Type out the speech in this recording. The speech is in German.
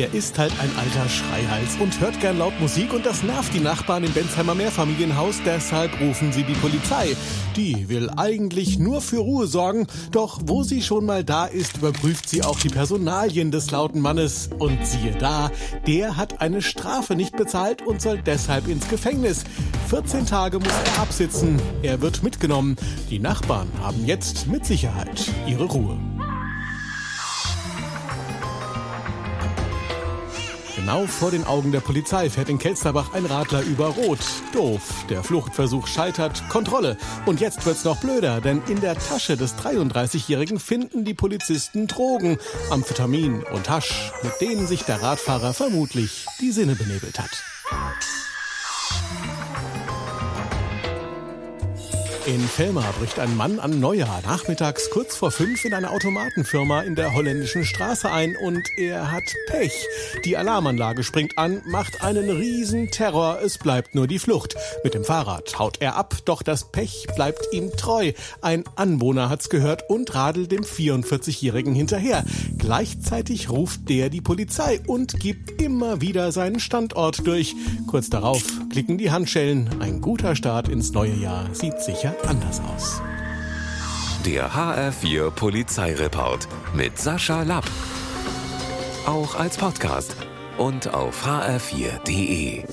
Er ist halt ein alter Schreihals und hört gern laut Musik und das nervt die Nachbarn im Bensheimer Mehrfamilienhaus, deshalb rufen sie die Polizei. Die will eigentlich nur für Ruhe sorgen, doch wo sie schon mal da ist, überprüft sie auch die Personalien des lauten Mannes. Und siehe da, der hat eine Strafe nicht bezahlt und soll deshalb ins Gefängnis. 14 Tage muss er absitzen. Er wird mitgenommen. Die Nachbarn haben jetzt mit Sicherheit ihre Ruhe. Genau vor den Augen der Polizei fährt in Kelsterbach ein Radler über Rot. Doof. Der Fluchtversuch scheitert. Kontrolle. Und jetzt wird's noch blöder, denn in der Tasche des 33-Jährigen finden die Polizisten Drogen, Amphetamin und Hasch, mit denen sich der Radfahrer vermutlich die Sinne benebelt hat. In Velmar bricht ein Mann an Neujahr nachmittags kurz vor fünf in eine Automatenfirma in der holländischen Straße ein und er hat Pech. Die Alarmanlage springt an, macht einen riesen Terror, es bleibt nur die Flucht. Mit dem Fahrrad haut er ab, doch das Pech bleibt ihm treu. Ein Anwohner hat's gehört und radelt dem 44-Jährigen hinterher. Gleichzeitig ruft der die Polizei und gibt immer wieder seinen Standort durch. Kurz darauf klicken die Handschellen. Ein guter Start ins neue Jahr sieht sicher anders aus. Der HR4 Polizeireport mit Sascha Lapp. Auch als Podcast und auf hr4.de.